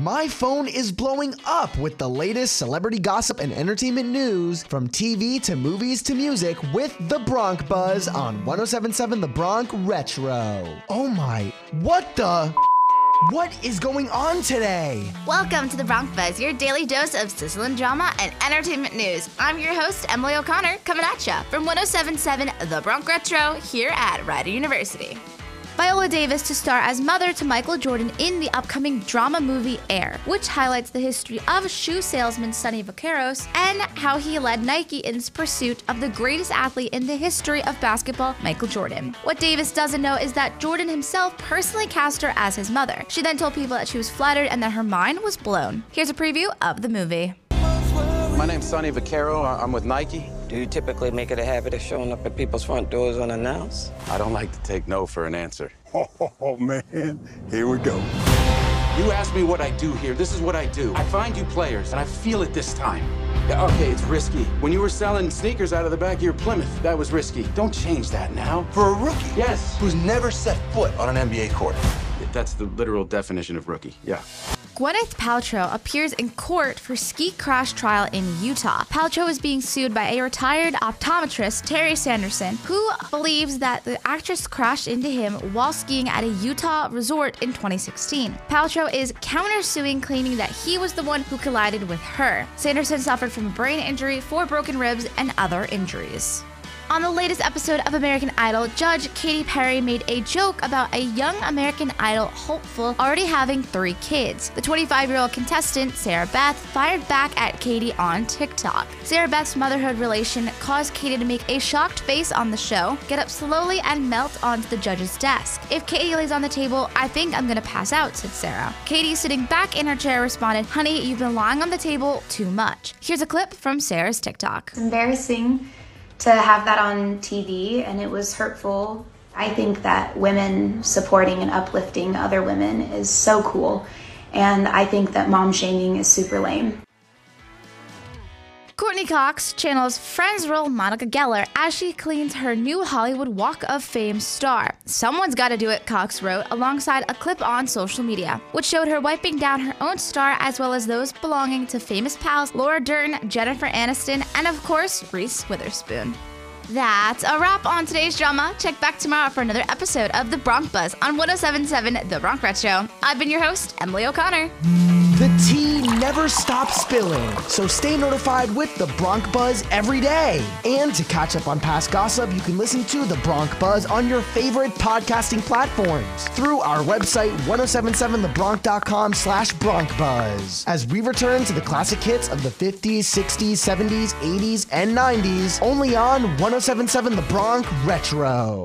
my phone is blowing up with the latest celebrity gossip and entertainment news from TV to movies to music with The Bronc Buzz on 1077 The Bronc Retro. Oh my, what the? What is going on today? Welcome to the Bronc Buzz, your daily dose of sizzling drama and entertainment news. I'm your host, Emily O'Connor, coming at ya from 1077 The Bronc Retro here at Rider University. Viola Davis to star as mother to Michael Jordan in the upcoming drama movie Air, which highlights the history of shoe salesman Sonny Vaccaro and how he led Nike in its pursuit of the greatest athlete in the history of basketball, Michael Jordan. What Davis doesn't know is that Jordan himself personally cast her as his mother. She then told people that she was flattered and that her mind was blown. Here's a preview of the movie. My name's Sonny Vaccaro. I'm with Nike. Do you typically make it a habit of showing up at people's front doors unannounced? I don't like to take no for an answer. Oh, man. Here we go. You ask me what I do here. This is what I do. I find you players, and I feel it this time. Yeah, okay, it's risky. When you were selling sneakers out of the back of your Plymouth, that was risky. Don't change that now. For a rookie Yes. who's never set foot on an NBA court. That's the literal definition of rookie. Yeah. Gwyneth Paltrow appears in court for ski crash trial in Utah. Paltrow is being sued by a retired optometrist, Terry Sanderson, who believes that the actress crashed into him while skiing at a Utah resort in 2016. Paltrow is countersuing, claiming that he was the one who collided with her. Sanderson suffered from a brain injury, four broken ribs, and other injuries. On the latest episode of American Idol, Judge Katy Perry made a joke about a young American Idol hopeful already having three kids. The 25 year old contestant, Sarah Beth, fired back at Katy on TikTok. Sarah Beth's motherhood relation caused Katy to make a shocked face on the show, get up slowly, and melt onto the judge's desk. If Katy lays on the table, I think I'm gonna pass out, said Sarah. Katy, sitting back in her chair, responded, Honey, you've been lying on the table too much. Here's a clip from Sarah's TikTok. embarrassing to have that on TV and it was hurtful. I think that women supporting and uplifting other women is so cool. And I think that mom shaming is super lame. Courteney Cox channels Friends role Monica Geller as she cleans her new Hollywood Walk of Fame star. Someone's gotta do it, Cox wrote alongside a clip on social media, which showed her wiping down her own star as well as those belonging to famous pals Laura Dern, Jennifer Aniston, and of course, Reese Witherspoon. That's a wrap on today's drama. Check back tomorrow for another episode of The Bronc Buzz on 1077 The Bronc Retro. I've been your host, Emily O'Connor. The tea never stop spilling, so stay notified with The Bronc Buzz every day. And to catch up on past gossip, you can listen to The Bronc Buzz on your favorite podcasting platforms through our website, 1077thebronc.com slash broncbuzz. As we return to the classic hits of the 50s, 60s, 70s, 80s, and 90s, only on 1077 The Bronc Retro.